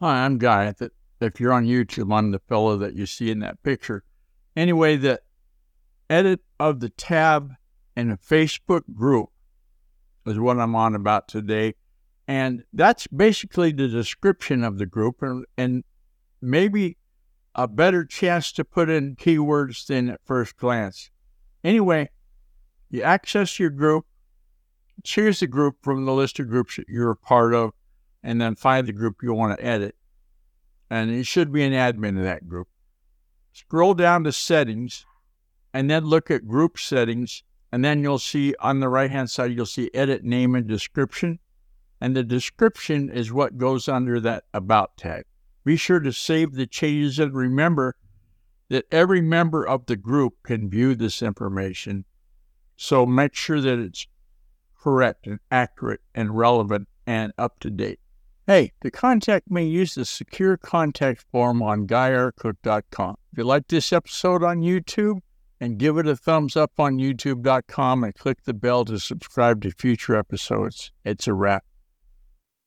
Hi, I'm Guy. If you're on YouTube, I'm the fellow that you see in that picture. Anyway, the edit of the tab in a Facebook group is what I'm on about today. And that's basically the description of the group and, and maybe a better chance to put in keywords than at first glance. Anyway, you access your group, choose the group from the list of groups that you're a part of, and then find the group you want to edit and you should be an admin of that group. Scroll down to settings and then look at group settings. And then you'll see on the right hand side, you'll see edit name and description. And the description is what goes under that about tab. Be sure to save the changes and remember that every member of the group can view this information. So make sure that it's correct and accurate and relevant and up to date. Hey, to contact me, use the secure contact form on GuyRcook.com. If you like this episode on YouTube, and give it a thumbs up on YouTube.com and click the bell to subscribe to future episodes. It's a wrap.